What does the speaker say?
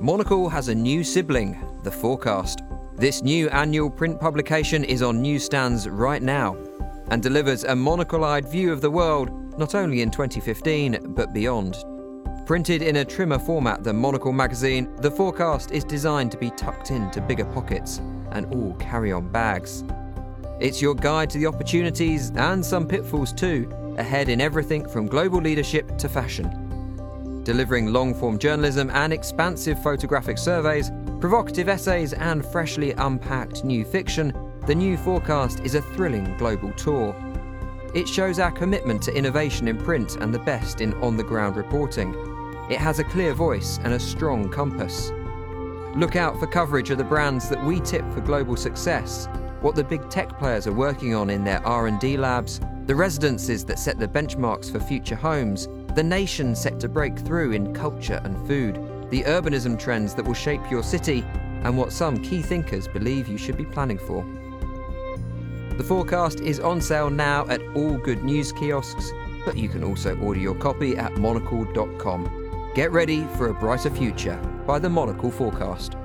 Monocle has a new sibling, The Forecast. This new annual print publication is on newsstands right now and delivers a monocle eyed view of the world not only in 2015 but beyond. Printed in a trimmer format than Monocle magazine, The Forecast is designed to be tucked into bigger pockets and all carry on bags. It's your guide to the opportunities and some pitfalls too, ahead in everything from global leadership to fashion. Delivering long form journalism and expansive photographic surveys, provocative essays, and freshly unpacked new fiction, the new forecast is a thrilling global tour. It shows our commitment to innovation in print and the best in on the ground reporting. It has a clear voice and a strong compass. Look out for coverage of the brands that we tip for global success, what the big tech players are working on in their R&D labs, the residences that set the benchmarks for future homes, the nation set to break through in culture and food, the urbanism trends that will shape your city, and what some key thinkers believe you should be planning for. The forecast is on sale now at all good news kiosks, but you can also order your copy at monocle.com. Get ready for a brighter future by the Monocle Forecast.